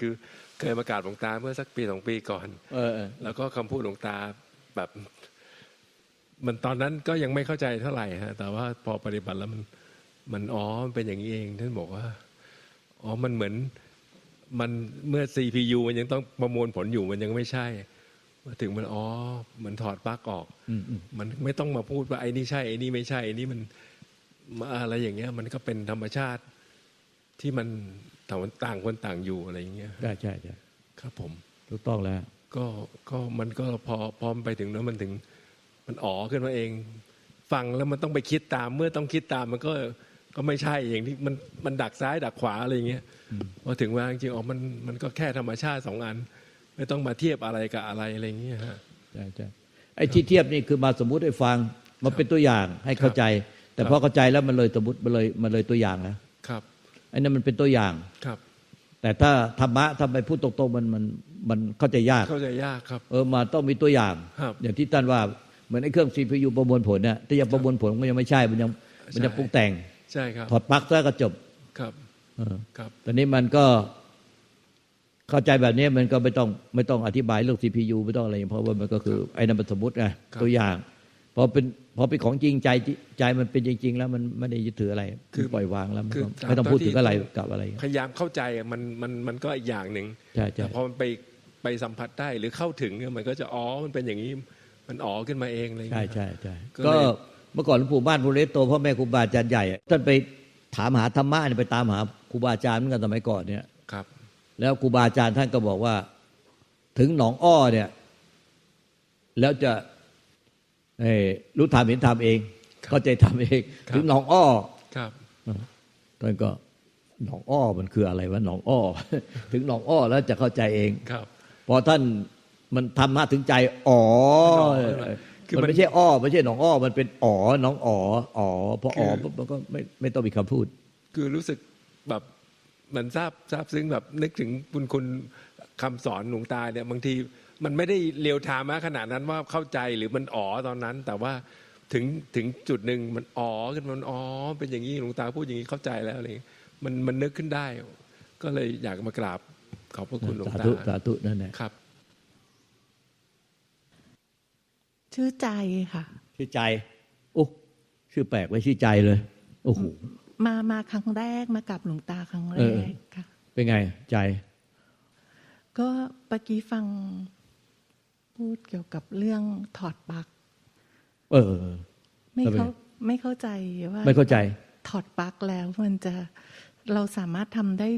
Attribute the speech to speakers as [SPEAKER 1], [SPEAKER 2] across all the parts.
[SPEAKER 1] คือเคยมากราบหลวงตาเมื่อสักปีสองปีก่อน
[SPEAKER 2] เออเออ
[SPEAKER 1] แล้วก็คำพูดหลวงตาแบบ มันตอนนั้นก็ยังไม่เข้าใจเท่าไหร่ฮะ แต่ว่าพอปฏิบัติแล้วมันมันอ๋อมันเป็นอย่างนี้เองท่านบอกว่า อ๋อมันเหมือนมันเมื่อ CPU มันยังต้องประมวลผลอยู่มันยังไม่ใช่มาถึงมันอ๋อเหมือนถอดปลั๊กออก
[SPEAKER 2] อืมอืม
[SPEAKER 1] มันไม่ต้องมาพูดว่าไอ้นี่ใช่ไอ้นี่ไม่ใช่ไอ้นี่มันมาอะไรอย่างเงี้ย มันก็เป็นธรรมชาติที่มัน ต่างต่างคนต่างอยู่อะไรอย่างเงี้ย
[SPEAKER 2] ใช่ใช่ใช่
[SPEAKER 1] ครับผม
[SPEAKER 2] ถูกต้องแล้ว
[SPEAKER 1] ก็ก็มันก็พอพอมนไปถึงแล้วมันถึง มันอ๋อขึ้นมาเอง ฟังแล้วมันต้องไปคิดตาม เมื่อต้องคิดตามมันก็ก็ไม่ใช่อย่างที่มันมันดักซ้ายดักขวาอะไรอย่างเงี้ยพอถึงเวลาจริงๆอ๋อมันมันก็แค่ธรรมชาติสองอัน ไม่ต้องมาเทียบอะไรกับอะไรอะไรอย่างเงี้ยฮะ
[SPEAKER 2] ใช่ใช่ไอ้ที่เทียบนี่คือมาสมมุติให้ฟังมาเป็นตัวอย่างให้เข้าใจ แต่พอเข้าใจแล้วมันเลยสมมติมันเลยมันเลยตัวอย่างแล้ว
[SPEAKER 1] ครับ
[SPEAKER 2] ไอ้นั่นมันเป็นตัวอย่าง
[SPEAKER 1] ครับ
[SPEAKER 2] แต่ถ้าธรรมะถ้าไปพูดตรงๆมันมันมันเข้าใจยาก
[SPEAKER 1] เข้าใจยากครับ
[SPEAKER 2] เออมาต้องมีตัวอย่าง
[SPEAKER 1] ครับ
[SPEAKER 2] อย่างที่ท่านว่าเหมือนไอ้เครื่อง CPU ประมวลผลเนี่ยถ้ายังประมวลผลมันยังไม่ใช่มันยังมันยังปรุงแต่ง
[SPEAKER 1] ใช่ครับ
[SPEAKER 2] ถอดปลั๊กซะก็จบ
[SPEAKER 1] ครับ
[SPEAKER 2] เออ
[SPEAKER 1] ครับ
[SPEAKER 2] ตอนนี้มันก็เข้าใจแบบนี้มันก็ไม่ต้องไม่ต้องอธิบายเรื่อง CPU ไม่ต้องอะไรเพราะว่ามันก็คือไอ้นั่นเป็นสมมติไงตัวอย่าง พอเป็นพอเป็นของจริงใจใจมันเป็นจริง ๆ แล้วมันไม่ได้ยึดถืออะไร คือปล่อยวางแล้วมันก็ไม่ต้องพูดถึงอะไรกับอะไร
[SPEAKER 1] พยายามเข้าใจอะมันมันมันก็อีกอย่างหนึ่ง
[SPEAKER 2] ใช่ใช่
[SPEAKER 1] แต่พอมันไปไปสัมผัสได้หรือเข้าถึงเนี่ยมันก็จะอ๋อมันเป็นอย่างนี้มันอ๋อขึ้นมาเองอะไรอย่าง
[SPEAKER 2] ใช่
[SPEAKER 1] เงี้ย
[SPEAKER 2] ใช่ใช่
[SPEAKER 1] ก็
[SPEAKER 2] ก็
[SPEAKER 1] เลย
[SPEAKER 2] เมื่อก่อนหลวงปู่บ้านภูริโตพ่อแม่ครูบาอาจารย์ใหญ่อะท่านไปถามหาธรรมะเนี่ยไปตามหาครูบาอาจารย์เหมือนกันสมัยก่อนเนี่ย
[SPEAKER 1] ครับ
[SPEAKER 2] แล้วครูบาอาจารย์ท่านก็บอกว่า ถึงหนองอ้อเนี่ย แล้วจะเอ่อ รู้ธรรมเห็นธรรมเอง เข้าใจธรรมเอง ถึงหนองอ้อ
[SPEAKER 1] ครับ
[SPEAKER 2] ท่านก็หนองอ้อมันคืออะไรวะหนองอ้อ ถึงหนองอ้อแล้วจะเข้าใจเอง
[SPEAKER 1] ครับ
[SPEAKER 2] พอท่านมันทำมาถึงใจอ๋อ
[SPEAKER 1] คือ
[SPEAKER 2] มัน
[SPEAKER 1] มัน
[SPEAKER 2] ไม่ใช่อ้อไม่ใช่หนองอ้อมันเป็นอ๋อหน้องอ๋ออ๋อพออ๋อ
[SPEAKER 1] คือ
[SPEAKER 2] ปุ๊บมันก็ไม่ไม่ต้องมีคำพูด
[SPEAKER 1] คือรู้สึกแบบเหมือนทราบทราบซึ้งแบบนึกถึงบุญคุณคำสอนหลวงตาเนี่ยบางที มันไม่ได้เรียวไทม์มาขนาดนั้นว่าเข้าใจหรือมันอ๋อตอนนั้น แต่ว่าถึงถึงจุดหนึ่งมันอ๋อขึ้นมามันอ๋อเป็นอย่างนี้หลวงตาพูดอย่างนี้เข้าใจแล้วอะไรอย่างงี้มันมันนึกขึ้นได้ ก็เลยอยากมากราบขอบพระคุณหลวง
[SPEAKER 2] สา
[SPEAKER 1] ตา
[SPEAKER 2] ธุสาธุนั่นแหละ
[SPEAKER 1] ครับ
[SPEAKER 3] ชื่อใจค่ะ
[SPEAKER 2] ชื่อใจโอ้ชื่อแปลกไว้ชื่อใจเลยโอ้โห
[SPEAKER 3] มามาครั้งแรกมากับหลวงตาครั้งแร
[SPEAKER 2] เออ
[SPEAKER 3] กค่ะ
[SPEAKER 2] เป็นไงใจ
[SPEAKER 3] ก็เมื่อกี้ฟัง พูดเกี่ยวกับเรื่องถอดปลั๊ก
[SPEAKER 2] เออ
[SPEAKER 3] ไม่
[SPEAKER 2] แล้วเป็น
[SPEAKER 3] เข้า
[SPEAKER 2] ไง
[SPEAKER 3] ไม่เข้าใจว่า
[SPEAKER 2] ไม่เข้าใจ
[SPEAKER 3] ถอดปลั๊กแล้วมันจะเราสามารถทำได้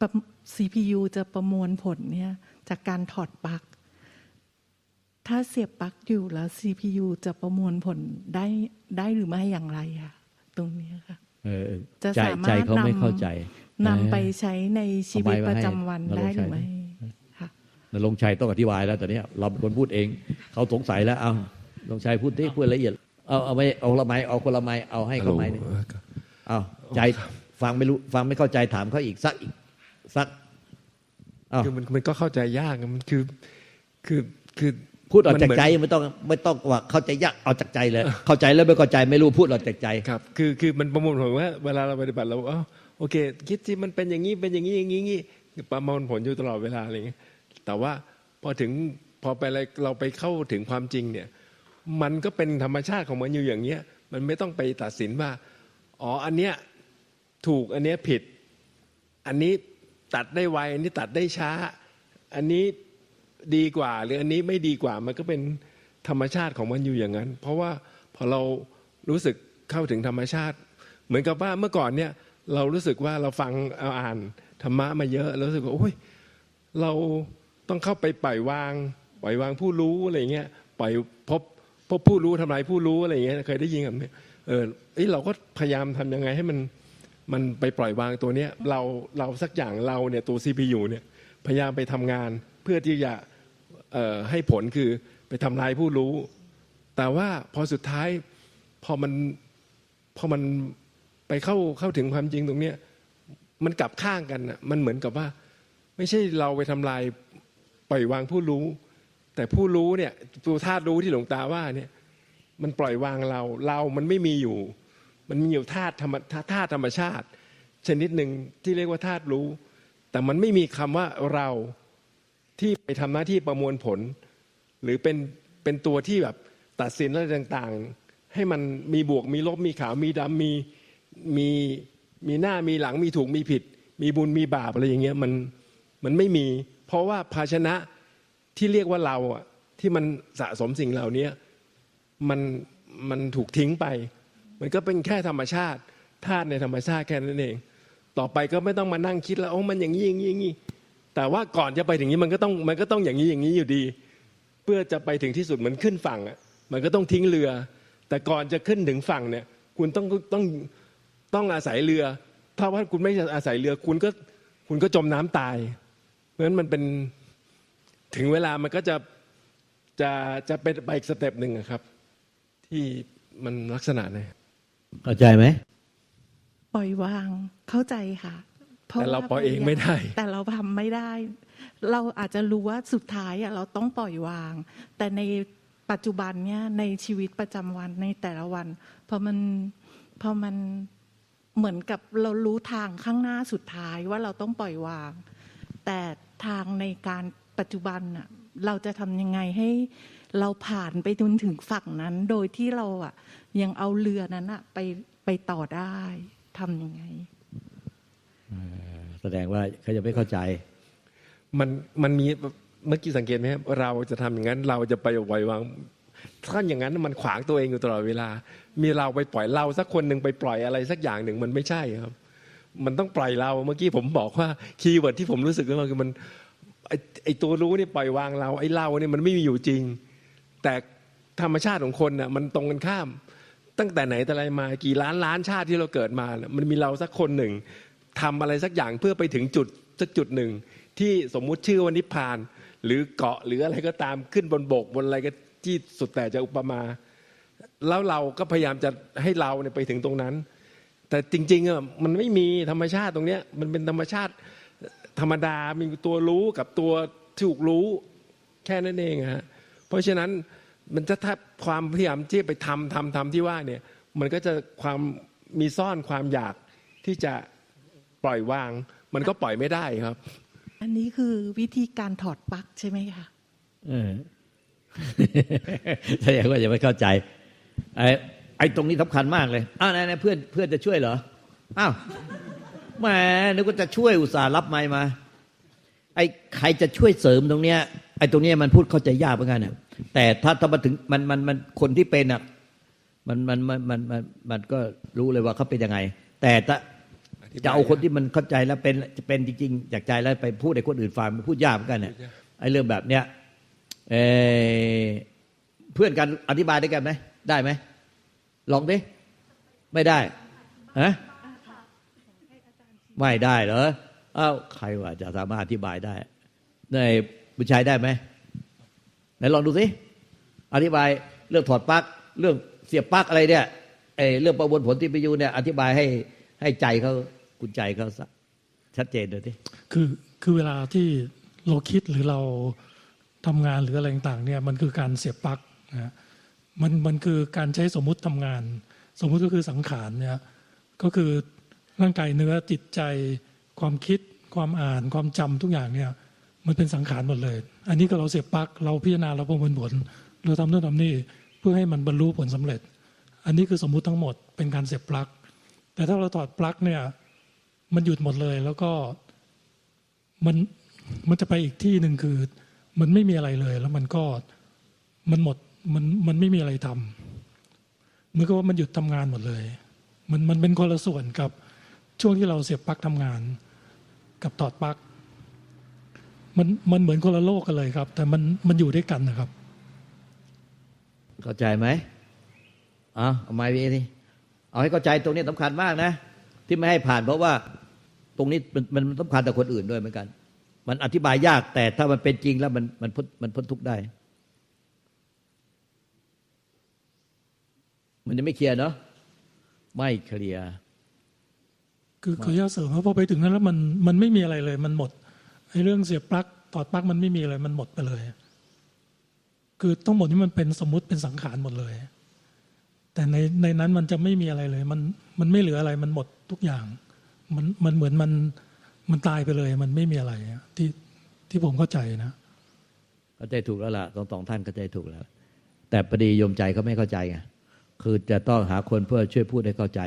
[SPEAKER 3] ประ CPU จะประมวลผลเนี่ย จากการถอดปลั๊กถ้าเสียบปลั๊กอยู่แล้ว CPU จะประมวลผลได้ได้หรือไม่อย่างไรอะตรงเนี้ยค่ะ
[SPEAKER 2] เออ
[SPEAKER 3] จะ
[SPEAKER 2] ใจ
[SPEAKER 3] สามารถ
[SPEAKER 2] ใจเขาไม่
[SPEAKER 3] นำ
[SPEAKER 2] เข้าใจ
[SPEAKER 3] นำไปใช้ในชีวิต
[SPEAKER 2] เอาไว้
[SPEAKER 3] ประ
[SPEAKER 2] ให้
[SPEAKER 3] จำวัน
[SPEAKER 2] นรงค์
[SPEAKER 3] ได้หรือ
[SPEAKER 2] ใช้
[SPEAKER 3] ไม่ค่ะ
[SPEAKER 2] นรงค์ชัยต้องอธิบายแล้วตอนเนี้ยเราเป็นคนพูดเอง เขาสงสัยแล้วเอานรงค์ชัยพูดที่พูดละเอียด เอาเอาไม่เอาละไม้เอาคนละไม้เอาให้เขาไม้หนึ่งเอาใจฟังไม่รู้ฟังไม่เข้าใจถามเขาอีกสักอีกสักเอา
[SPEAKER 1] คือมันมันก็เข้าใจยากอะมันคือคือคือ
[SPEAKER 2] พูดออกจาก
[SPEAKER 1] มันเหมือน
[SPEAKER 2] ใจไม่ต้องไม่ต้องว่าเข้าใจยากเอาจากใจเลย เข้าใจแล้วไม่เข้าใจไม่รู้พูดออกจากใจ
[SPEAKER 1] ครับ คือคือมันประมวลผลว่าเวลาเราปฏิบัติเราอ๋อโอเค คิดสิมันเป็นอย่างนี้เป็นอย่างนี้อย่างนี้อย่างนี้ประมวลผลอยู่ตลอดเวลาอะไรอย่างเงี้ย แต่ว่าพอถึงพอไปอะไรเราไปเข้าถึงความจริงเนี่ยมันก็เป็นธรรมชาติของมันอยู่อย่างเงี้ยมันไม่ต้องไปตัดสินว่า อ๋ออันเนี้ยถูกอันเนี้ยผิด อันนี้ตัดได้ไวอันนี้ตัดได้ช้า อันนี้ดีกว่า หรืออันนี้ไม่ดีกว่ามันก็เป็นธรรมชาติของมันอยู่อย่างนั้น เพราะว่าพอเรารู้สึกเข้าถึงธรรมชาติ เหมือนกับว่าเมื่อก่อนเนี่ยเรารู้สึกว่าเราฟังเอาอ่านธรรมะมาเยอะรู้สึกว่าโอ้ยเรา ต้องเข้าไปปล่อยวาง ปล่อยวางผู้รู้อะไรเงี้ยปล่อยพบพบผู้รู้ทำลายผู้รู้อะไรเงี้ยเคยได้ยินแบบนี้เออเอ้เราก็พยายามทำยังไงให้มันมันไปปล่อยวางตัวเนี้ยเราเราสักอย่างเราเนี่ยตัว CPU เนี่ยพยายามไปทำงานเพื่อที่จะให้ผลคือไปทำลายผู้รู้ แต่ว่าพอสุดท้ายพอมันพอมันไปเข้าเข้าถึงความจริงตรงเนี้ยมันกลับข้างกันอะมันเหมือนกับว่า ไม่ใช่เราไปทำลาย ปล่อยวางผู้รู้ แต่ผู้รู้เนี่ยตัวธาตุรู้ที่หลวงตาว่าเนี่ยมันปล่อยวางเราเรามันไม่มีอยู่ มันมีอยู่ธาตุธรรมธาตุธรรมชาติ ชนิดหนึ่งที่เรียกว่าธาตุรู้แแต่มันไม่มีคำว่าเราที่ไปทำหน้าที่ประมวลผล หรือเป็นเป็นตัวที่แบบตัดสินอะไรต่างๆ ให้มันมีบวกมีลบมีขาวมีดำมีมีมีหน้ามีหลังมีถูกมีผิด มีบุญมีบาปอะไรอย่างเงี้ยมันมันไม่มี เพราะว่าภาชนะที่เรียกว่าเราอะที่มันสะสมสิ่งเหล่านี้มันมันถูกทิ้งไป มันก็เป็นแค่ธรรมชาติธาตุในธรรมชาติแค่นั้นเอง ต่อไปก็ไม่ต้องมานั่งคิดแล้วโอ้มันอย่างนี้อย่างนี้อย่างนี้แต่ว่าก่อนจะไปถึงนี้มันก็ต้องมันก็ต้องอย่างนี้อย่างนี้อยู่ดี เพื่อจะไปถึงที่สุดเหมือนขึ้นฝั่งอะมันก็ต้องทิ้งเรือ แต่ก่อนจะขึ้นถึงฝั่งเนี่ย คุณต้องต้องต้องอาศัยเรือ ถ้าว่าคุณไม่อาศัยเรือคุณก็คุณก็จมน้ำตาย เพราะฉะนั้นมันเป็นถึงเวลามันก็จะจะจะเป็นไปอีกสเต็ปหนึ่งอะครับ ที่มันลักษณะเนี่ย
[SPEAKER 2] เข้าใจไหม
[SPEAKER 3] ปล่อยวางเข้าใจค่ะเพะ
[SPEAKER 1] แต่เรา
[SPEAKER 3] ว่
[SPEAKER 1] ปล่อยเองไม่ได้
[SPEAKER 3] แต่เราทำไม่ได้ เราอาจจะรู้ว่าสุดท้ายอะเราต้องปล่อยวาง แต่ในปัจจุบันเนี่ยในชีวิตประจำวันในแต่ละวันพอมันพอมันเหมือนกับเรารู้ทางข้างหน้าสุดท้ายว่าเราต้องปล่อยวาง แต่ ทางในการปัจจุบันน่ะเราจะทำยังไงให้เราผ่านไปจนถึงฝั่งนั้น โดยที่เราอะยังเอาเรือนั้นอะไปไปต่อได้ทำยังไง
[SPEAKER 2] แสดงว่าเขาจะไม่เข้าใจ
[SPEAKER 1] มันมันมีเมื่อกี้สังเกตไหมครับเราจะทำอย่างนั้นเราจะไปปล่อยวางถ้าอย่างนั้นมันขวางตัวเองอยู่ตลอดเวลา มีเราไปปล่อยเราสักคนหนึ่งไปปล่อยอะไรสักอย่างหนึ่งมันไม่ใช่ครับ มันต้องปล่อยเราเมื่อกี้ผมบอกว่า keyword ที่ผมรู้สึกว่าคือมันไอไอตัวรู้นี่ปล่อยวางเราไอเราเนี่ยมันไม่มีอยู่จริง แต่ธรรมชาติของคนน่ะมันตรงกันข้าม ตั้งแต่ไหนแต่ไรมากี่ล้านล้านชาติที่เราเกิดมาน่ะมันมีเราสักคนหนึ่งทำอะไรสักอย่างเพื่อไปถึงจุดสักจุดหนึ่ง ที่สมมุติชื่อว่านิพพาน หรือเกาะหรืออะไรก็ตามขึ้นบนบกบนอะไรก็ที่สุดแต่จะอุปมา แล้วเราก็พยายามจะให้เราเนี่ยไปถึงตรงนั้น แต่จริงๆอะมันไม่มีธรรมชาติตรงเนี้ย มันเป็นธรรมชาติธรรมดามีตัวรู้กับตัวถูกรู้แค่นั้นเองอะฮะเพราะฉะนั้นมันจะถ้าความพยายามที่ไปทำทำทำที่ว่าเนี่ย มันก็จะความมีซ่อนความอยากที่จะปล่อยวาง มันก็ปล่อยไม่ได้ครับ
[SPEAKER 3] อันนี้คือวิธีการถอดปลั๊กใช่ไหมคะ
[SPEAKER 2] เออแสดงว่าจะไม่เข้าใจไอ้ ไอ้ตรงนี้สำคัญมากเลยอ้าวไหนๆเพื่อนเพื่อนจะช่วยเหรออ้าวแหมนึกว่าจะช่วยอุตส่าห์รับไม้มา ไอ้ใครจะช่วยเสริมตรงเนี้ย ไอ้ตรงเนี้ยมันพูดเข้าใจยากเหมือนกันน่ะแต่ถ้าถ้ามาถึงมันมันมันคนที่เป็นอะมันมันมันมันมันมันก็รู้เลยว่าเขาเป็นยังไง แต่ถ้า
[SPEAKER 1] อธิบาย
[SPEAKER 2] จะเอาคนที่มันเข้าใจแล้วเป็นจะเป็นจริงๆจากใจแล้วไปพูดให้คนอื่นฟังมันพูดยากเหมือนกันเนี่ยไอ้เรื่องแบบเนี้ยเออเพื่อนกันอธิบายได้กันไหมได้ไหม ลองดิไม่ได้ฮะไม่ได้เหรออ้าวใครว่าจะสามารถอธิบายได้ ในบุญชัยได้ไหมไหนลองดูสิอธิบายเรื่องถอดปลั๊กเรื่องเสียบปลั๊กอะไรเนี่ยไอ้เรื่องประมวลผลที่ไปยูเนี่ย อธิบายให้ให้ใจเขาคุณใจเขาชัดเจนเลยที
[SPEAKER 4] คือคือเวลาที่เราคิดหรือเราทำงานหรืออะไรต่างเนี่ยมันคือการเสียบปลั๊กนะฮะ มันมันคือการใช้สมมุติทำงาน สมมุติก็คือสังขารเนี่ยก็คือร่างกายเนื้อจิตใจ ความคิด ความอ่าน ความจำทุกอย่างเนี่ย มันเป็นสังขารหมดเลย อันนี้ก็เราเสียบปลั๊กเราพิจารณาเราประมวลผลเราทำนู่นทำนี่เพื่อให้มันบรรลุผลสำเร็จ อันนี้คือสมมุติทั้งหมดเป็นการเสียบปลั๊กแต่ถ้าเราถอดปลั๊กเนี่ย มันหยุดหมดเลยแล้วก็มันมันจะไปอีกที่หนึ่งคือ มันไม่มีอะไรเลย แล้วมันก็มันหมด มันมันไม่มีอะไรทำเหมือนกับว่ามันหยุดทำงานหมดเลย มันมันเป็นคนละส่วนกับช่วงที่เราเสียบปลั๊กทำงาน กับถอดปลั๊กมันมันเหมือนคนละโลกกันเลยครับ แต่มันมันอยู่ด้วยกันนะครับ
[SPEAKER 2] เข้าใจไหมเอาเอาไม้วีนี่เอาให้เข้าใจตรงนี้สำคัญมากนะ ที่ไม่ให้ผ่านเพราะว่าตรงนี้มันมันสำคัญต่อคนอื่นด้วยเหมือนกัน มันอธิบายยากแต่ถ้ามันเป็นจริงแล้วมันมันพ้นมันพ้นทุกข์ได้ มันจะไม่เคลียร์เนาะไม่เคลียร์
[SPEAKER 4] คือขออนุญาตเสริมว่าพอไปถึงนั้นแล้วมันมันไม่มีอะไรเลย มันหมดไอ้เรื่องเสียบปลั๊กถอดปลั๊กมันไม่มีอะไรมันหมดไปเลย คือทั้งหมดนี้มันเป็นสมมุติเป็นสังขารหมดเลย แต่ในในนั้นมันจะไม่มีอะไรเลย มันมันไม่เหลืออะไรมันหมดทุกอย่าง มันมันเหมือนมันมันตายไปเลย มันไม่มีอะไรอะที่ที่ผมเข้าใจนะ
[SPEAKER 2] เข้าใจถูกแล้วล่ะสองสองท่านเข้าใจถูกแล้ว แต่พอดีโยมใจเขาไม่เข้าใจไง คือจะต้องหาคนเพื่อช่วยพูดให้เข้าใจ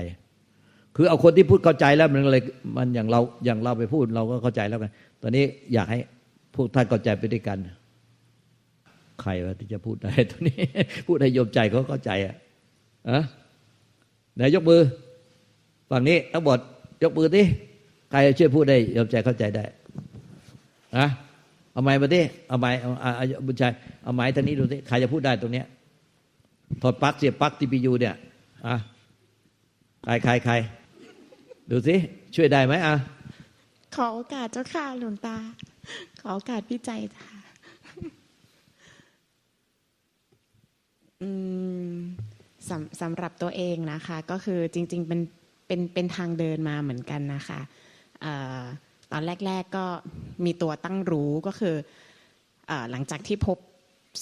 [SPEAKER 2] คือเอาคนที่พูดเข้าใจแล้วมันเลยมันอย่างเราอย่างเราไปพูดเราก็เข้าใจแล้วกันตอนนี้อยากให้พวกท่านเข้าใจไปด้วยกัน ใครวะที่จะพูดได้ตอนนี้ พูดให้โยมใจเขาเข้าใจอะอะไหนยกมือฝั่งนี้ทั้งหมดยกมือที่ใครช่วยพูดได้โยมใจเข้าใจได้อะเอาไม้มาดิเอาไม้เอาเอาเอาบุญชัยเอาไม้ทางนี้ดูสิใครจะพูดได้ตรงเนี้ย ถอดปลั๊กเสียบปลั๊กทีพียูเนี่ยอะใครใครใครดูสิช่วยได้ไหมอะ
[SPEAKER 5] ขอโอกาสเจ้าค่ะหลวงตา ขอโอกาสพี่ใจค่ะอืมสำสำหรับตัวเองนะคะ ก็คือจริง ๆ เป็นเป็นเป็นทางเดินมาเหมือนกันนะคะเอ่อตอนแรก ๆก็มีตัวตั้งรู้ก็คือเออหลังจากที่พบ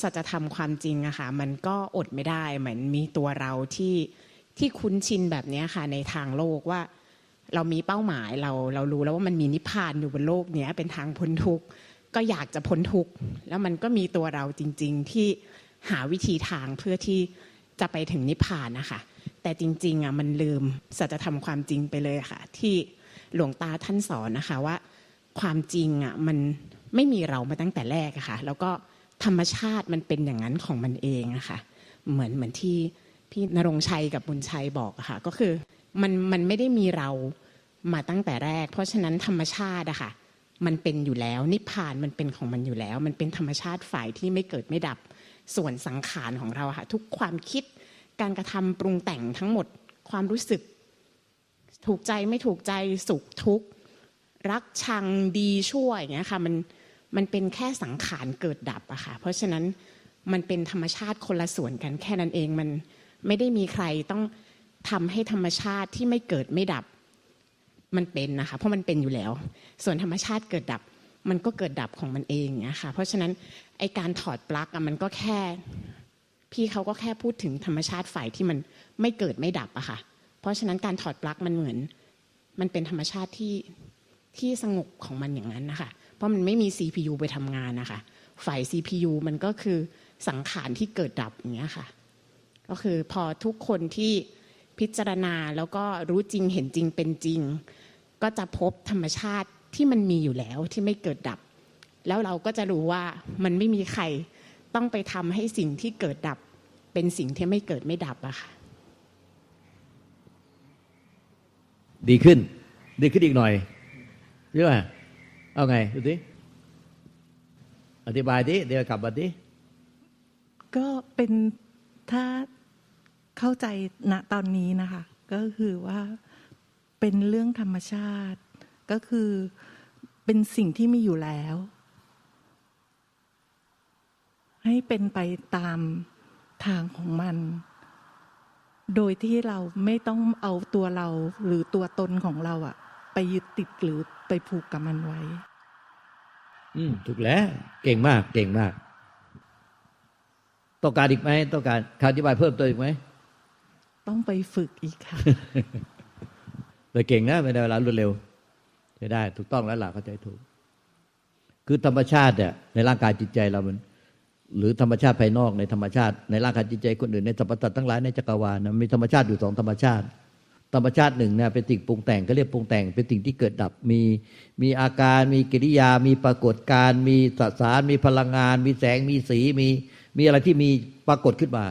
[SPEAKER 5] สัจธรรมความจริงอะค่ะมันก็อดไม่ได้เหมือนมีตัวเราที่ที่คุ้นชินแบบนี้ค่ะ ในทางโลกว่า เรามีเป้าหมายเราเรารู้แล้วว่ามันมีนิพพานอยู่บนโลกเนี้ยเป็นทางพ้นทุกข์ก็อยากจะพ้นทุกข์แล้วมันก็มีตัวเราจริง ๆ ที่หาวิธีทางเพื่อที่จะไปถึงนิพพานนะคะแต่จริงๆอะมันลืมสัจธรรมความจริงไปเลยค่ะ ที่หลวงตาท่านสอนนะคะว่า ความจริงอะมันไม่มีเรามาตั้งแต่แรกอะค่ะ แล้วก็ ธรรมชาติมันเป็นอย่างนั้นของมันเองอะค่ะเหมือนเหมือนที่พี่นรงชัยกับบุญชัยบอกอะค่ะก็คือมันมันไม่ได้มีเรามาตั้งแต่แรก เพราะฉะนั้นธรรมชาติอะค่ะมันเป็นอยู่แล้ว นิพพานมันเป็นของมันอยู่แล้ว มันเป็นธรรมชาติฝ่ายที่ไม่เกิดไม่ดับส่วนสังขารของเราอะค่ะทุกความคิดการกระทำปรุงแต่งทั้งหมดความรู้สึก ถูกใจไม่ถูกใจสุขทุกข์รักชังดีชั่วอย่างเงี้ยค่ะมัน มันเป็นแค่สังขารเกิดดับอะค่ะ เพราะฉะนั้นมันเป็นธรรมชาติคนละส่วนกันแค่นั้นเองมันไม่ได้มีใครต้องทำให้ธรรมชาติที่ไม่เกิดไม่ดับ มันเป็นนะคะ เพราะมันเป็นอยู่แล้ว ส่วนธรรมชาติเกิดดับ มันก็เกิดดับของมันเองนี่ยค่ะเพราะฉะนั้นไอการถอดปลั๊กอะมันก็แค่ พี่เขาก็แค่พูดถึงธรรมชาติฝ่ายที่มันไม่เกิดไม่ดับอะค่ะ เพราะฉะนั้นการถอดปลั๊กมันเหมือน มันเป็นธรรมชาติที่ที่สงบของมันอย่างนั้นนะคะ เพราะมันไม่มี CPU ไปทำงานนะคะฝ่าย CPU มันก็คือสังขารที่เกิดดับอย่างเงี้ยค่ะ ก็คือพอทุกคนที่พิจารณาแล้วก็รู้จริงเห็นจริงเป็นจริง ก็จะพบธรรมชาติที่มันมีอยู่แล้วที่ไม่เกิดดับ แล้วเราก็จะรู้ว่ามันไม่มีใครต้องไปทำให้สิ่งที่เกิดดับ เป็นสิ่งที่ไม่เกิดไม่ดับอะค่ะ
[SPEAKER 2] ดีขึ้น ดีขึ้นอีกหน่อยใช่ไหม เอาไงดูสิอธิบายดิเดี๋ยวกลับมาดิ
[SPEAKER 3] ก็เป็นถ้าเข้าใจณตอนนี้นะคะ ก็คือว่าเป็นเรื่องธรรมชาติ ก็คือเป็นสิ่งที่มีอยู่แล้ว ให้เป็นไปตามทางของมัน โดยที่เราไม่ต้องเอาตัวเราหรือตัวตนของเราอะ ไปยึดติดหรือไปผูกกับมันไว้
[SPEAKER 2] อืม ถูกแล้ว เก่งมาก เก่งมาก ต้องการอีกไหมต้องการคำอธิบายเพิ่มเติมอีกไหม
[SPEAKER 3] ต้องไปฝึกอีกค่ะ
[SPEAKER 2] แต่เก่งนะไม่ได้เวลารวดเร็วใช้ได้ ถูกต้องแล้วหล่ะเข้าใจถูก คือธรรมชาติเนี่ยในร่างกายจิตใจเรามันหรือธรรมชาติภายนอกในธรรมชาติ ในร่างกายจิตใจคนอื่นในสรรพสัตว์ทั้งหลายในจักรวาลนะมีธรรมชาติอยู่สองธรรมชาติ ธรรมชาติหนึ่งเนี่ยเป็นสิ่งปรุงแต่งก็เรียกปรุงแต่ง เป็นสิ่งที่เกิดดับมีมีอาการมีกิริยา มีปรากฏการณ์มีสสาร มีพลังงาน มีแสงมีสีมีมีอะไรที่มีปรากฏขึ้นมา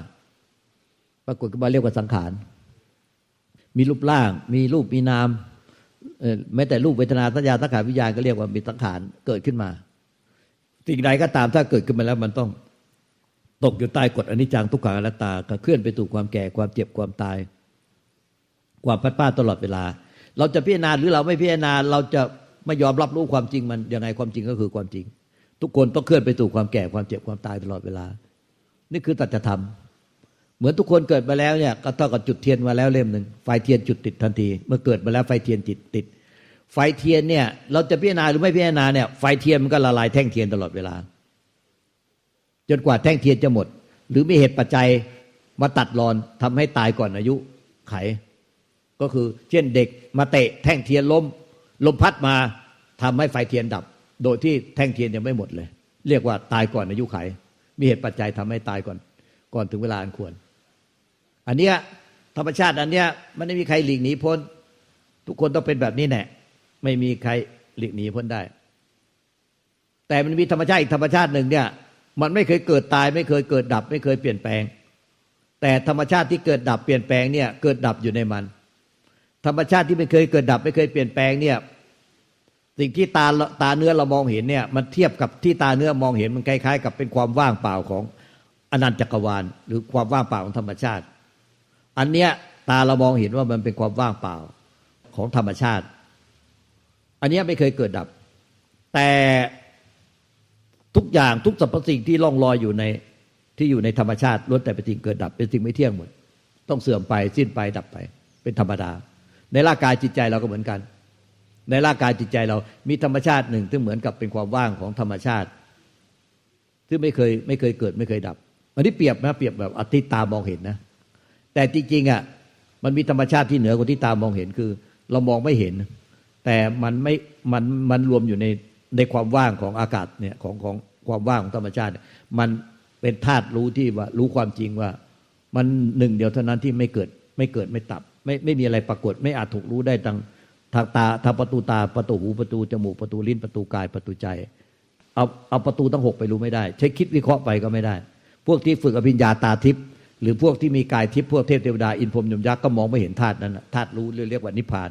[SPEAKER 2] ปรากฏขึ้นมาเรียกว่าสังขาร มีรูปร่าง มีรูปมีนามเออแม้แต่รูปเวทนาสัญญาสังขารวิญญาณก็เรียกว่ามีสังขารเกิดขึ้นมาสิ่งใดก็ตามถ้าเกิดขึ้นมาแล้วมันต้องตกอยู่ใต้กฎอนิจจังทุกขังอนัตตาก็เคลื่อนไปสู่ความแก่ความเจ็บความตาย ความพัดพลาตลอดเวลา เราจะพิจารณาหรือเราไม่พิจารณาเราจะไม่ยอมรับรู้ความจริงมันยังไงความจริงก็คือความจริง ทุกคนต้องเคลื่อนไปสู่ความแก่ความเจ็บความตายตลอดเวลา นี่คือสัจธรรม เหมือนทุกคนเกิดมาแล้วเนี่ยก็เท่ากับจุดเทียนมาแล้วเล่มหนึ่งไฟเทียนจุดติดทันที เมื่อเกิดมาแล้วไฟเทียนติดติด ไฟเทียนเนี่ยเราจะพิจารณาหรือไม่พิจารณาเนี่ยไฟเทียนมันก็ละลายแท่งเทียนตลอดเวลา จนกว่าแท่งเทียนจะหมด หรือมีเหตุปัจจัยมาตัดรอนทำให้ตายก่อนอายุขัย ก็คือเช่นเด็กมาเตะแท่งเทียนล้มลมพัดมาทำให้ไฟเทียนดับ โดยที่แท่งเทียนยังไม่หมดเลย เรียกว่าตายก่อนอายุไข มีเหตุปัจจัยทำให้ตายก่อน ก่อนถึงเวลาอันควร อันเนี้ยธรรมชาติอันเนี้ยมันไม่มีใครหลีกหนีพ้น ทุกคนต้องเป็นแบบนี้แน่ไม่มีใครหลีกหนีพ้นได้ แต่มันมีธรรมชาติอีกธรรมชาติหนึ่งเนี่ยมันไม่เคยเกิดตาย ไม่เคยเกิดดับ ไม่เคยเปลี่ยนแปลง แต่ธรรมชาติที่เกิดดับเปลี่ยนแปลงเนี่ยเกิดดับอยู่ในมัน ธรรมชาติที่ไม่เคยเกิดดับไม่เคยเปลี่ยนแปลงเนี่ยสิ่งที่ตาตาเนื้อเรามองเห็นเนี่ยมันเทียบกับที่ตาเนื้อมองเห็นมันคล้ายๆ กับเป็นความว่างเปล่าของอนันตจักรวาล หรือความว่างเปล่าของธรรมชาติ อันเนี้ยตาเรามองเห็นว่ามันเป็นความว่างเปล่าของธรรมชาติ อันเนี้ยไม่เคยเกิดดับ แต่ทุกอย่างทุกสรรพสิ่งที่ล่องลอยอยู่ในที่อยู่ในธรรมชาติล้วนแต่เป็นสิ่งเกิดดับ เป็นสิ่งไม่เที่ยงหมด ต้องเสื่อมไปสิ้นไปดับไป เป็นธรรมดา ในร่างกายจิตใจเราก็เหมือนกัน ในร่างกายจิตใจเรามีธรรมชาติหนึ่งที่เหมือนกับเป็นความว่างของธรรมชาติซึ่งไม่เคยไม่เคยเกิดไม่เคยดับ อันนี้เปรียบนะเปรียบแบบอธิตามองเห็นนะ แต่จริงๆอะมันมีธรรมชาติที่เหนือกว่าที่ตามองเห็นคือ เรามองไม่เห็น แต่มันไม่มันมันรวมอยู่ในในความว่างของอากาศเนี่ยของของความว่างของธรรมชาติ มันเป็นธาตุรู้ที่ว่ารู้ความจริงว่า มันหนึ่งเดียวเท่านั้นที่ไม่เกิดไม่เกิดไม่ตับ ไม่ไม่มีอะไรปรากฏ ไม่อาจถูกรู้ได้ทางทางตาทางประตูตาประตูหูประตูจมูกประตูลิ้นประตูกายประตูใจ เอาเอาประตูทั้งหกไปรู้ไม่ได้ ใช้คิดวิเคราะห์ไปก็ไม่ได้ พวกที่ฝึกอภิญญาตาทิพย์หรือพวกที่มีกายทิพย์พวกเทพเทวดาอินพรมยมยักษ์ก็มองไม่เห็นธาตุนั้นธาตุรู้เรียกว่านิพพาน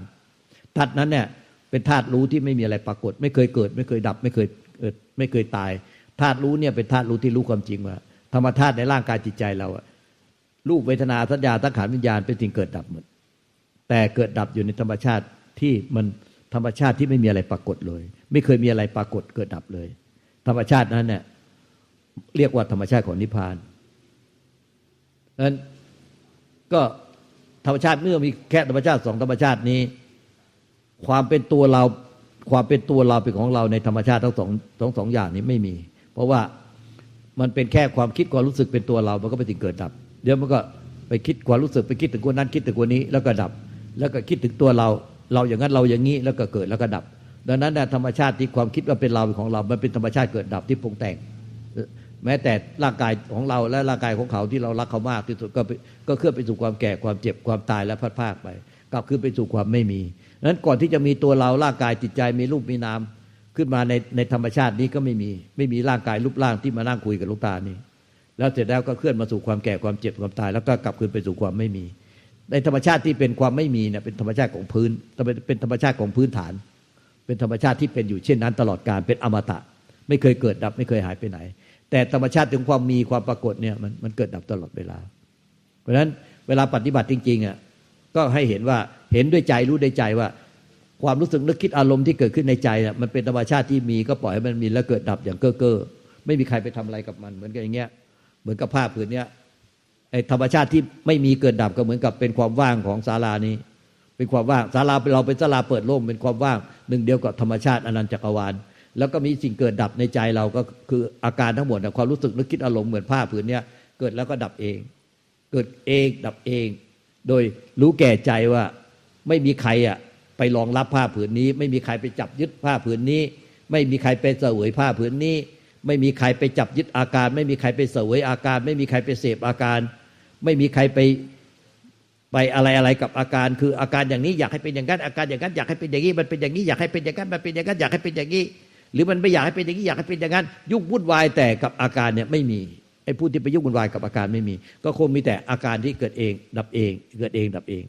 [SPEAKER 2] ธาตุนั้นเนี่ยเป็นธาตุรู้ที่ไม่มีอะไรปรากฏ ไม่เคยเกิด ไม่เคยดับ ไม่เคยเกิดไม่เคยตายธาตุรู้เนี่ยเป็นธาตุรู้ที่รู้ความจริงว่าธรรมธาตุในร่างกายจิตใจเราอะรูปเวทนาสัญญาตั้งขานวิญญาณเป็นสิ่งเกิดดับหมด แต่เกิดดับอยู่ในธรรมชาติที่มันธรรมชาติที่ไม่มีอะไรปรากฏเลย ไม่เคยมีอะไรปรากฏเกิดดับเลย ธรรมชาตินั้นเนี่ยเรียกว่าธรรมชาติของนิพพานนั้นก็ธรรมชาติเมื่อมีแค่ธรรมชาติสองธรรมชาตินี้ ความเป็นตัวเราความเป็นตัวเราเป็นของเราในธรรมชาติทั้งสองทั้งสองอย่างนี้ไม่มี เพราะว่ามันเป็นแค่ความคิดความรู้สึกเป็นตัวเรา มันก็เป็นสิ่งเกิดดับ เดี๋ยวมันก็ไปคิดความรู้สึกไปคิดถึงคนนั้นคิดถึงคนนี้แล้วก็ดับ แล้วก็คิดถึงตัวเรา เราอย่างนั้นเราอย่างนี้แล้วก็เกิดแล้วก็ดับ ดังนั้นนะธรรมชาติที่ความคิดว่าเป็นเราเป็นของเรา มันเป็นธรรมชาติเกิดดับที่ปรุงแต่ง แม้แต่ร่างกายของเราและร่างกายของเขาที่เรารักเขามากที่สุดก็ก็เคลื่อนไปสู่ความแก่ความเจ็บความตายและพัดภาคไปกลับคืนไปสู่ความไม่มีนั้นก่อนที่จะมีตัวเราร่างกายจิตใจมีรูปมีนามขึ้นมาในในธรรมชาตินี้ก็ไม่มีไม่มีร่างกายรูปร่างที่มานั่งคุยกับลูกตานี่แล้วเสร็จแล้วก็เคลื่อนมาสู่ความแก่ความเจ็บความตาย แล้วก็กลับคืนไปสู่ความไม่มี ในธรรมชาติที่เป็นความไม่มีเนี่ยเป็นธรรมชาติของพื้นเป็นธรรมชาติของพื้นฐาน เป็นธรรมชาติที่เป็นอยู่เช่นนั้น ตลอดการเป็นอมตะ ไม่เคยเกิดดับ ไม่เคยหายไปไหน แต่ธรรมชาติถึงความมีความปรากฏเนี่ยมันมันเกิดดับตลอดเวลา เพราะฉะนั้นเวลาปฏิบัติจริงๆอะก็ให้เห็นว่าเห็นด้วยใจรู้ด้วยใจว่า ความรู้สึกนึกคิดอารมณ์ที่เกิดขึ้นในใจน่ะมันเป็นธรรมชาติที่มีก็ปล่อยให้มันมีแล้วเกิดดับอย่างเก้อเก้อไม่มีใครไปทำอะไรกับมัน เหมือนกันอย่างเงี้ยเหมือนกับผ้าผืนเนี้ย ธรรมชาติที่ไม่มีเกิดดับก็เหมือนกับเป็นความว่างของศาลานี้ เป็นความว่างศาลาเราเป็นศาลาเปิดโล่งเป็นความว่างหนึ่งเดียวกับธรรมชาติอนันตจักรวาล แล้วก็มีสิ่งเกิดดับในใจเราก็คืออาการทั้งหมดความรู้สึกนึกคิดอารมณ์เหมือนผ้าผืนเนี้ยเกิดแล้วก็ดับเอง เกิดเองดับเอง โดยรู้แก่ใจว่าไม่มีใครอะไปรองรับผ้าผืนนี้ ไม่มีใครไปจับยึดผ้าผืนนี้ ไม่มีใครไปเสวยผ้าผืนนี้ ไม่มีใครไปจับยึดอาการ ไม่มีใครไปเสวยอาการ ไม่มีใครไปเสพอาการ ไม่มีใครไปไปอะไรอะไรกับอาการ คืออาการอย่างนี้อยากให้เป็นอย่างนั้นอาการอย่างนั้นอยากให้เป็นอย่างนี้มันเป็นอย่างนี้อยากให้เป็นอย่างนั้นมันเป็นอย่างนั้นอยากให้เป็นอย่างนี้ หรือมันไม่อยากให้เป็นอย่างนี้อยากให้เป็นอย่างนั้นยุ่งวุ่นวายแต่กับอาการเนี่ยไม่มีไอ้ผู้ที่ไปยุ่งวุ่นวายกับอาการไม่มี ก็คงมีแต่อาการที่เกิดเอง ดับเอง เกิดเองดับเอง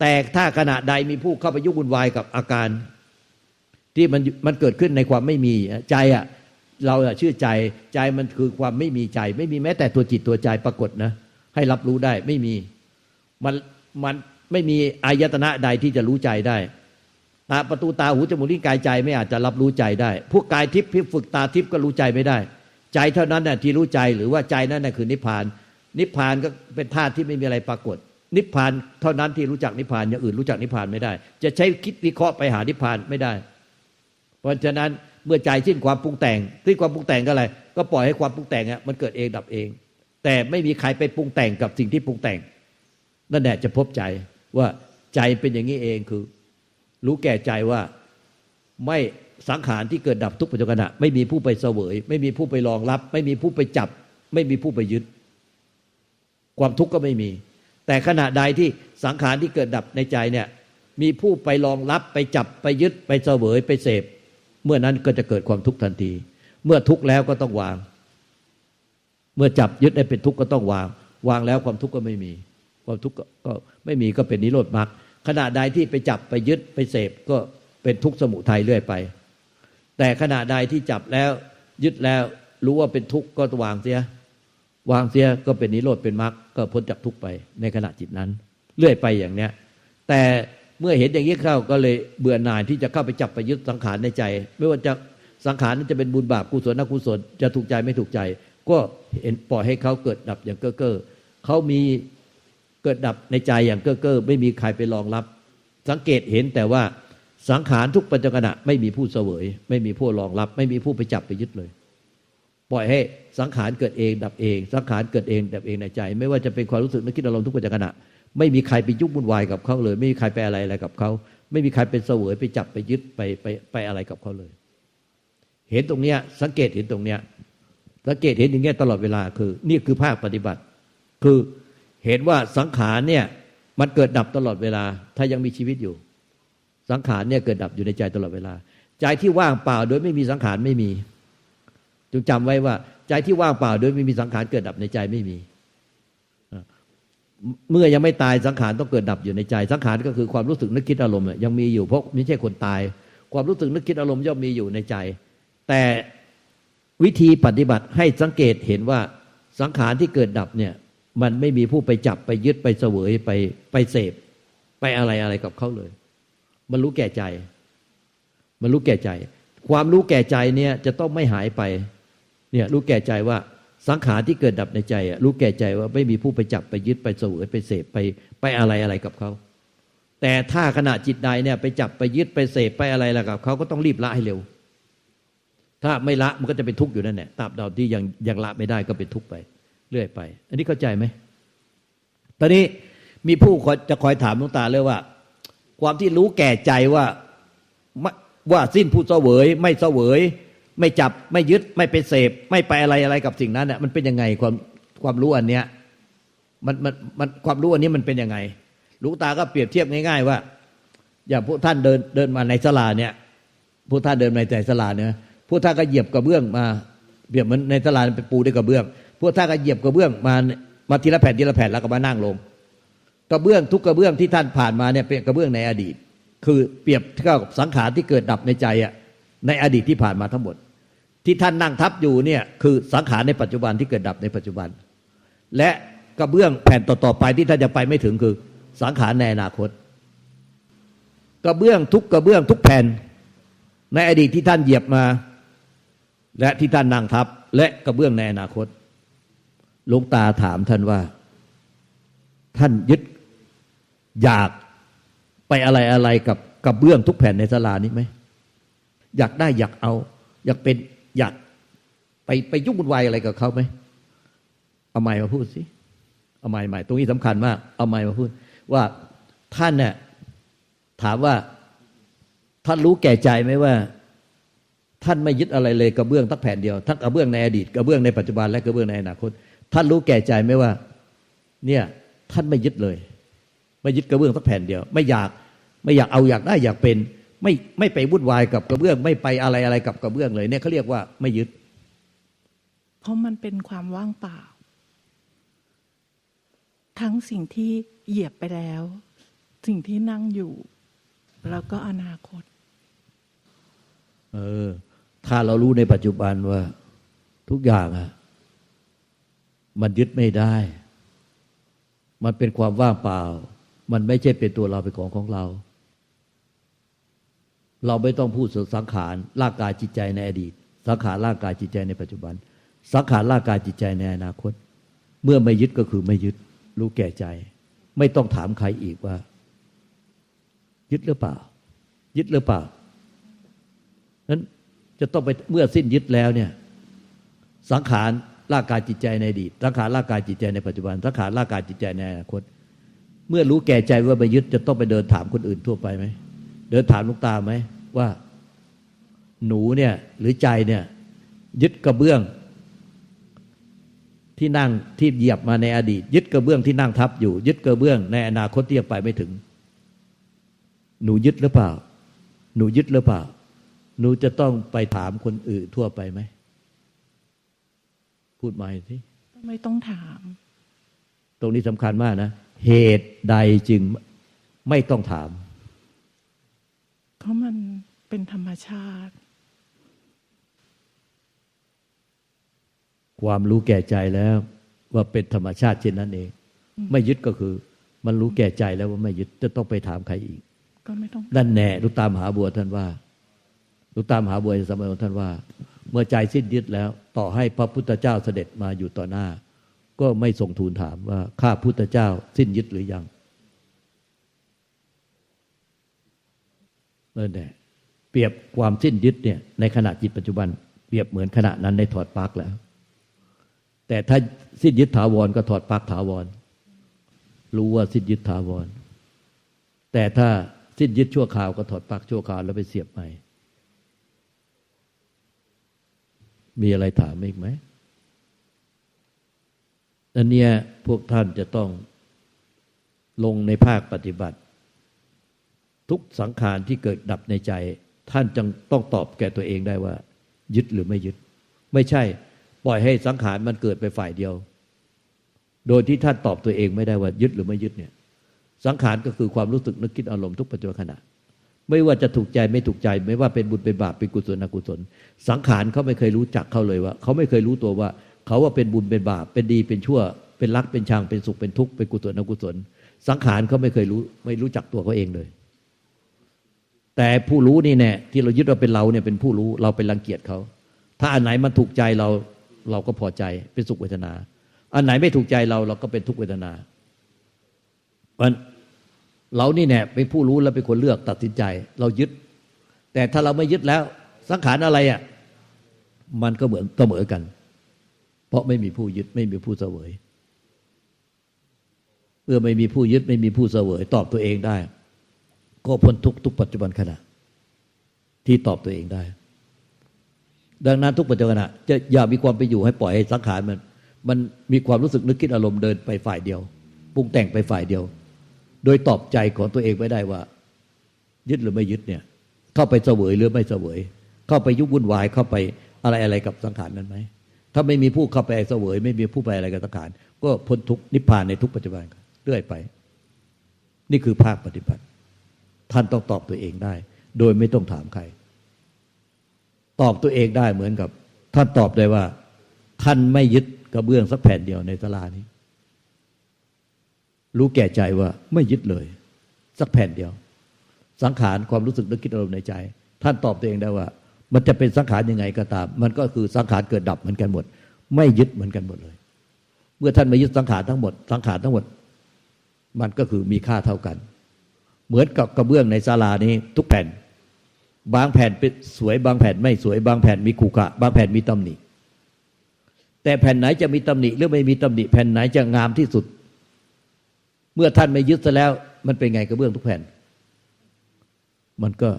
[SPEAKER 2] แต่ถ้าขณะใดมีผู้เข้าไปยุ่งวุ่นวายกับอาการ ที่มันมันเกิดขึ้นในความไม่มีใจอะเราชื่อใจใจมันคือความไม่มีใจ ไม่มีแม้แต่ตัวจิตตัวใจปรากฏนะ ให้รับรู้ได้ไม่มีมันมันไม่มีอายตนะใดที่จะรู้ใจได้ตาประตูตาหูจมูกลิ้นกายใจไม่อาจจะรับรู้ใจได้ พวกกายทิพย์พิฝึกตาทิพย์ก็รู้ใจไม่ได้ ใจเท่านั้นน่ะที่รู้ใจหรือว่าใจนั้นน่ะคือนิพพาน นิพพานก็เป็นธาตุที่ไม่มีอะไรปรากฏ นิพพานเท่านั้นที่รู้จักนิพพานอย่างอื่นรู้จักนิพพานไม่ได้ จะใช้คิดวิเคราะห์ไปหานิพพานไม่ได้ เพราะฉะนั้นเมื่อใจสิ้นความปรุงแต่งสิ้นความปรุงแต่งก็อะไร ก็ปล่อยให้ความปรุงแต่งอะมันเกิดเองดับเอง แต่ไม่มีใครไปปรุงแต่งกับสิ่งที่ปรุงแต่ง นั่นแหละจะพบใจว่าใจเป็นอย่างนี้เองคือ รู้แก่ใจว่าไม่สังขารที่เกิดดับทุกปัจจุบันไม่มีผู้ไปเสวย ไม่มีผู้ไปรองรับ ไม่มีผู้ไปจับ ไม่มีผู้ไปยึด ความทุกข์ก็ไม่มี แต่ขณะใดที่สังขารที่เกิดดับในใจเนี่ย มีผู้ไปรองรับไปจับไปยึดไปเสวยไปเสพ เมื่อนั้นก็จะเกิดความทุกข์ทันที เมื่อทุกข์แล้วก็ต้องวาง เมื่อจับยึดได้เป็นทุกข์ก็ต้องวาง วางแล้วความทุกข์ก็ไม่มี ความทุกข์ก็ไม่มีก็เป็นนิโรธมรรคขณะใดที่ไปจับไปยึดไปเสพก็เป็นทุกข์สมุทัยเรื่อยไป แต่ขณะใดที่จับแล้วยึดแล้วรู้ว่าเป็นทุกข์ก็วางเสีย วางเสียก็เป็นนิโรธเป็นมรรคก็พ้นจากทุกข์ไปในขณะจิตนั้น เรื่อยไปอย่างเนี้ย แต่เมื่อเห็นอย่างนี้เข้าก็เลยเบื่อหน่ายที่จะเข้าไปจับไปยึดสังขารในใจ ไม่ว่าจะสังขารนั้นจะเป็นบุญบาปกุศลอกุศลจะถูกใจไม่ถูกใจ ก็เห็นปล่อยให้เขาเกิดดับอย่างเก้อเก้อเขามีเกิดดับในใจอย่างเก้อเก้อไม่มีใครไปรองรับ สังเกตเห็นแต่ว่าสังขารทุกปัจจุบันไม่มีผู้เสวย ไม่มีผู้รองรับ ไม่มีผู้ไปจับไปยึดเลย ปล่อยให้สังขารเกิดเองดับเอง สังขารเกิดเองดับเองในใจ ไม่ว่าจะเป็นความรู้สึกนึกคิดอารมณ์ทุกปัจจุบันไม่มีใครไปยุ่งวุ่นวายกับเขาเลย ไม่มีใครไปอะไรอะไรกับเขาไม่มีใครเป็นเสวยไปจับไปยึดไปไปไปอะไรกับเขาเลย เห็นตรงเนี้ยสังเกตเห็นตรงเนี้ย สังเกตเห็นอย่างเงี้ยตลอดเวลาคือ นี่คือภาคปฏิบัติ คือเห็นว่าสังขารเนี่ยมันเกิดดับตลอดเวลา ถ้ายังมีชีวิตอยู่ สังขารเนี่ยเกิดดับอยู่ในใจตลอดเวลา ใจที่ว่างเปล่าโดยไม่มีสังขารไม่มีจงจำไว้ว่า ใจที่ว่างเปล่าโดยไม่มีสังขารเกิดดับในใจไม่มีเมื่อยังไม่ตายสังขารต้องเกิดดับอยู่ในใจ สังขารก็คือความรู้สึกนึกคิดอารมณ์ยังมีอยู่เพราะไม่ใช่คนตาย ความรู้สึกนึกคิดอารมณ์ย่อมมีอยู่ในใจ แต่ วิธีปฏิบัติให้สังเกตเห็นว่าสังขารที่เกิดดับเนี่ยมันไม่มีผู้ไปจับไปยึดไปเสวยไปไปเสพ ไปอะไรอะไรกับเขาเลย มันรู้แก่ใจ มันรู้แก่ใจ ความรู้แก่ใจเนี่ยจะต้องไม่หายไปเนี่ยรู้แก่ใจว่าสังขารที่เกิดดับในใจอะรู้แก่ใจว่าไม่มีผู้ไปจับไปยึดไปเสวยไปเสพไปไปอะไรอะไรกับเขาแต่ถ้าขณะจิตใดเนี่ยไปจับไปยึดไปเสพไปอะไรอะไรกับเขาก็ต้องรีบละให้เร็ว ถ้าไม่ละมันก็จะเป็นทุกข์อยู่นั่นแหละตราบใดที่ยังยังละไม่ได้ก็เป็นทุกข์ไป เรื่อยไป อันนี้เข้าใจไหมตอนนี้มีผู้จะคอยถามลุงตาเลยว่า ความที่รู้แก่ใจว่าว่าสิ้นผู้เสวย ไม่เสวย ไม่จับไม่ยึดไม่ไปเสพ ไม่ไปอะไรอะไรกับสิ่งนั้นเนี่ยมันเป็นยังไงความความรู้อันเนี้ยมันมันมันความรู้อันนี้มันเป็นยังไงลูกตาก็เปรียบเทียบง่าย ๆ ว่า อย่างพวกท่านเดินเดินมาในสลาเนี่ยพวกท่านเดินในใจสลาเนี่ย วกท่านก็เหยียบกระเบื้องมาเปรียบเหมือนในสลาดเป็นปูด้วยกระเบื้อง พวกท่านก็เหยียบกระเบื้องมามาทีละแผ่นทีละแผ่นแล้วก็มานั่งลง กระเบื้องทุกกระเบื้องที่ท่านผ่านมาเนี่ยเป็นกระเบื้องในอดีต คือเปรียบเท่ากับสังขารที่เกิดดับในใจอะในอดีตที่ผ่านมาทั้งหมด ที่ท่านนั่งทับอยู่เนี่ยคือสังขารในปัจจุบันที่เกิดดับในปัจจุบัน และกระเบื้องแผ่นต่อๆไปที่ท่านจะไปไม่ถึงคือสังขารในอนาคต กระเบื้องทุกกระเบื้องทุกแผ่นในอดีตที่ท่านเหยียบมา และที่ท่านนั่งทับ และกระเบื้องในอนาคตหลวงตาถามท่านว่า ท่านยึดอยากไปอะไรอะไรกับกระเบื้องทุกแผ่นในสลานี้ไหมอยากได้อยากเอา อยากเป็นอยากไปไปยุ่งวุ่นวายอะไรกับเขาไหมเอาไม้มาพูดสิเอาไม้ใหม่ตรงนี้สำคัญมาก เอาไม้มาพูด ว่าท่านเนี่ยถามว่าท่านรู้แก่ใจไหมว่า ท่านไม่ยึดอะไรเลยกระเบื้องทักแผ่นเดียวทั้งกระเบื้องในอดีตกระเบื้องในปัจจุบันและกระเบื้องในอนาคต ท่านรู้แก่ใจไหมว่า เนี่ยท่านไม่ยึดเลย ไม่ยึดกระเบื้องทักแผ่นเดียว ไม่อยากไม่อยากเอาอยากได้อยากเป็น ไม่ไม่ไปวุ่นวายกับกระเบื้อง ไม่ไปอะไรอะไรกับกระเบื้องเลยเนี่ยเขาเรียกว่าไม่ยึด
[SPEAKER 3] เพราะมันเป็นความว่างเปล่า ทั้งสิ่งที่เหยียบไปแล้ว สิ่งที่นั่งอยู่ แล้วก็อนาคต
[SPEAKER 2] เออ ถ้าเรารู้ในปัจจุบันว่า ทุกอย่างอะมันยึดไม่ได้ มันเป็นความว่างเปล่า มันไม่ใช่เป็นตัวเราเป็นของของเรา เราไม่ต้องพูดสังขารร่างกายจิตใจในอดีต สังขารร่างกายจิตใจในปัจจุบัน สังขารร่างกายจิตใจในอนาคต เมื่อไม่ยึดก็คือไม่ยึด รู้แก่ใจ ไม่ต้องถามใครอีกว่า ยึดหรือเปล่า ยึดหรือเปล่านั้น จะต้องไปเมื่อสิ้นยึดแล้วเนี่ยสังขารร่างกายจิตใจในอดีตสังขารร่างกายจิตใจในปัจจุบันสังขารร่างกายจิตใจในอนาคต เมื่อรู้แก่ใจว่าไปยึดจะต้องไปเดินถามคนอื่นทั่วไปไหมเดินถามลูกตาไหมว่าหนูเนี่ยหรือใจเนี่ยยึดกระเบื้อง ที่นั่งที่เหยียบมาในอดีต ยึดกระเบื้องที่นั่งทับอยู่ ยึดกระเบื้อง ในอนาคตที่ยังไปไม่ถึง หนูยึดหรือเปล่า หนูยึดหรือเปล่า หนูจะต้องไปถามคนอื่นทั่วไปไหม พูดใหม่สิ
[SPEAKER 3] ไม่ต้องถาม
[SPEAKER 2] ตรงนี้สำคัญมากนะ เหตุใดจึงไม่ต้องถาม
[SPEAKER 3] เพราะมันเป็นธรรมชาติ
[SPEAKER 2] ความรู้แก่ใจแล้ว ว่าเป็นธรรมชาติเช่นนั้นเอง ไม่ยึดก็คือ มันรู้แก่ใจแล้วว่าไม่ยึดจะต้องไปถามใครอีก
[SPEAKER 3] ก็ไม่ต้อง
[SPEAKER 2] นั่นแน่ลูกตามหาบัวท่านว่า ลูกตามหาบัวสมัยของท่านว่า เมื่อใจสิ้นยึดแล้ว ต่อให้พระพุทธเจ้าเสด็จมาอยู่ต่อหน้า ก็ไม่ทรงทูลถามว่าข้าพุทธเจ้าสิ้นยึดหรือยังนั่นแหละเปรียบความสิ้นยึดเนี่ยในขณะจิตปัจจุบัน เปรียบเหมือนขณะนั้นได้ถอดปลั๊กแล้ว แต่ถ้าสิ้นยึดถาวรก็ถอดปลั๊กถาวร รู้ว่าสิ้นยึดถาวร แต่ถ้าสิ้นยึดชั่วคราวก็ถอดปลั๊กชั่วคราวแล้วไปเสียบใหม่ มีอะไรถามอีกไหมอันเนี้ยพวกท่านจะต้องลงในภาคปฏิบัติ ทุกสังขารที่เกิดดับในใจ ท่านจึงต้องตอบแก่ตัวเองได้ว่า ยึดหรือไม่ยึด ไม่ใช่ ปล่อยให้สังขารมันเกิดไปฝ่ายเดียว โดยที่ท่านตอบตัวเองไม่ได้ว่ายึดหรือไม่ยึดเนี่ย สังขารก็คือความรู้สึกนึกคิดอารมณ์ทุกปัจจุบันขณะ ไม่ว่าจะถูกใจไม่ถูกใจ ไม่ว่าเป็นบุญเป็นบาปเป็นกุศลอกุศล สังขารเขาไม่เคยรู้จักเขาเลยว่า เขาไม่เคยรู้ตัวว่า เขาว่าเป็นบุญเป็นบาปเป็นดีเป็นชั่ว เป็นรักเป็นชังเป็นสุขเป็นทุกข์เป็นกุศลอกุศล สังขารเขาไม่เคยรู้ ไม่รู้จักตัวเขาเองเลย แต่ผู้รู้นี่แน่ที่เรายึดว่าเป็นเราเนี่ยเป็นผู้รู้เราไปรังเกียจเขาถ้าอันไหนมันถูกใจเราเราก็พอใจเป็นสุขเวทนา อันไหนไม่ถูกใจเราเราก็เป็นทุกขเวทนามัน เรานี่แน่เป็นผู้รู้แล้วเป็นคนเลือกตัดสินใจ เรายึด แต่ถ้าเราไม่ยึดแล้ว สังขารอะไรอะมันก็เหมือนเสมอกัน เพราะไม่มีผู้ยึดไม่มีผู้เสวย เมื่อไม่มีผู้ยึดไม่มีผู้เสวย ตอบตัวเองได้ ก็พ้นทุกทุกปัจจุบันขณะ ที่ตอบตัวเองได้ ดังนั้นทุกปัจจุบันขณะจะอย่ามีความไปอยู่ให้ปล่อยให้สังขารมัน มันมีความรู้สึกนึกคิดอารมณ์เดินไปฝ่ายเดียวปรุงแต่งไปฝ่ายเดียว โดยตอบใจของตัวเองไม่ได้ว่า ยึดหรือไม่ยึดเนี่ยเข้าไปเสวยหรือไม่เสวย เข้าไปยุบวุ่นวายเข้าไปอะไรอะไรกับสังขารนั้นไหมถ้าไม่มีผู้เข้าไปเสวย ไม่มีผู้ไปอะไรกับสังขารก็พ้นทุกนิพพานในทุกปัจจุบันเรื่อยไป นี่คือภาคปฏิบัติ ท่านต้องตอบตัวเองได้ โดยไม่ต้องถามใคร ตอบตัวเองได้เหมือนกับ ท่านตอบได้ว่า ท่านไม่ยึดกระเบื้องสักแผ่นเดียวในตลานี้ รู้แก่ใจว่าไม่ยึดเลย สักแผ่นเดียว สังขารความรู้สึกนึกคิดอารมณ์ในใจ ท่านตอบตัวเองได้ว่า มันจะเป็นสังขารยังไงก็ตาม มันก็คือสังขารเกิดดับเหมือนกันหมด ไม่ยึดเหมือนกันหมดเลย เมื่อท่านไม่ยึดสังขารทั้งหมด สังขารทั้งหมด มันก็คือมีค่าเท่ากัน เหมือนกับกระเบื้องในศาลานี้ทุกแผ่น บางแผ่นเป็นสวยบางแผ่นไม่สวยบางแผ่นมีขูขะบางแผ่นมีตำหนิแต่แผ่นไหนจะมีตำหนิหรือไม่มีตำหนิแผ่นไหนจะงามที่สุด เมื่อท่านไม่ยึดซะแล้ว มันเป็นไงกระเบื้องทุกแผ่น มันก็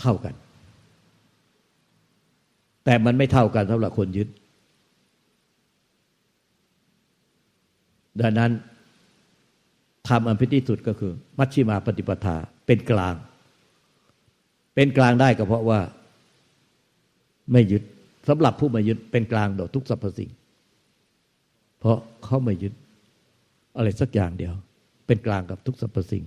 [SPEAKER 2] เท่ากัน แต่มันไม่เท่ากันสำหรับคนยึด ดังนั้นทำอันพิที่สุดก็คือ มัชชิมาปฏิปทาเป็นกลาง เป็นกลางได้ก็เพราะว่าไม่ยึดสำหรับผู้ไม่ยึดเป็นกลางต่อทุกสรรพสิ่ง เพราะเขาไม่ยึด อะไรสักอย่างเดียว เป็นกลางกับทุกสรรพสิ่ง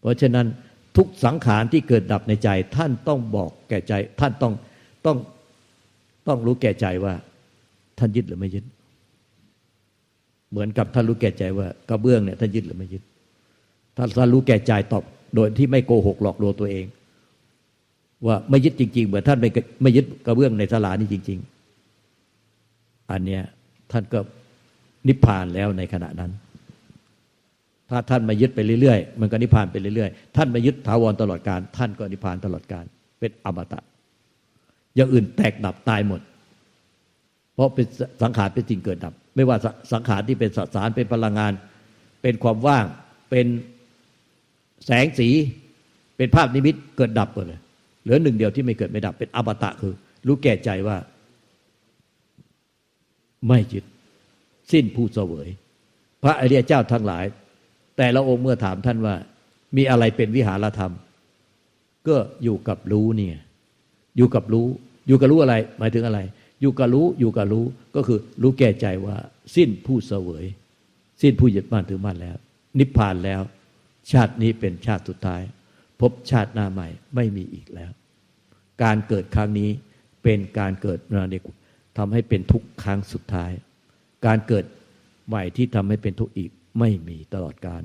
[SPEAKER 2] เพราะฉะนั้นทุกสังขารที่เกิดดับในใจ ท่านต้องบอกแก่ใจ ท่านต้องต้องต้องรู้แก่ใจว่า ท่านยึดหรือไม่ยึด เหมือนกับท่านรู้แก่ใจว่ากระเบื้องเนี่ยท่านยึดหรือไม่ยึดถ้าท่านรู้แก่ใจตอบ โดยที่ไม่โกหกหลอกลวงตัวเอง ว่าไม่ยึดจริง ๆ เหมือนท่านไม่ไม่ยึดกระเบื้องในศาลานี้จริง ๆ อันเนี้ยท่านก็นิพพานแล้วในขณะนั้น ถ้าท่านมายึดไปเรื่อยๆ มันก็นิพพานไปเรื่อยๆ ท่านมายึดถาวรตลอดการ ท่านก็นิพพานตลอดการเป็นอมตะ อย่างอื่นแตกดับตายหมด เพราะเป็นสังขารเป็นสิ่งเกิดดับ ไม่ว่าสังขารที่เป็นสสารเป็นพลังงาน เป็นความว่างเป็นแสงสี เป็นภาพนิมิตเกิดดับหมดเลย เหลือหนึ่งเดียวที่ไม่เกิดไม่ดับ เป็นอมตะคือ รู้แก่ใจว่า ไม่ยึดสิ้นผู้เสวย พระอริยเจ้าทั้งหลาย แต่ละองค์เมื่อถามท่านว่า มีอะไรเป็นวิหารธรรม ก็อยู่กับรู้เนี่ยอยู่กับรู้ อยู่กับรู้อะไร หมายถึงอะไร อยู่กับรู้อยู่กับรู้ก็คือรู้แก่ใจว่า สิ้นผู้เสวย สิ้นผู้ยึดมั่นถือมั่นแล้ว นิพพานแล้ว ชาตินี้เป็นชาติสุดท้าย พบชาติหน้าใหม่ไม่มีอีกแล้ว การเกิดครั้งนี้เป็นการเกิดนาเนกุ ทำให้เป็นทุกข์ครั้งสุดท้าย การเกิดใหม่ที่ทำให้เป็นทุกข์อีกไม่มีตลอดการ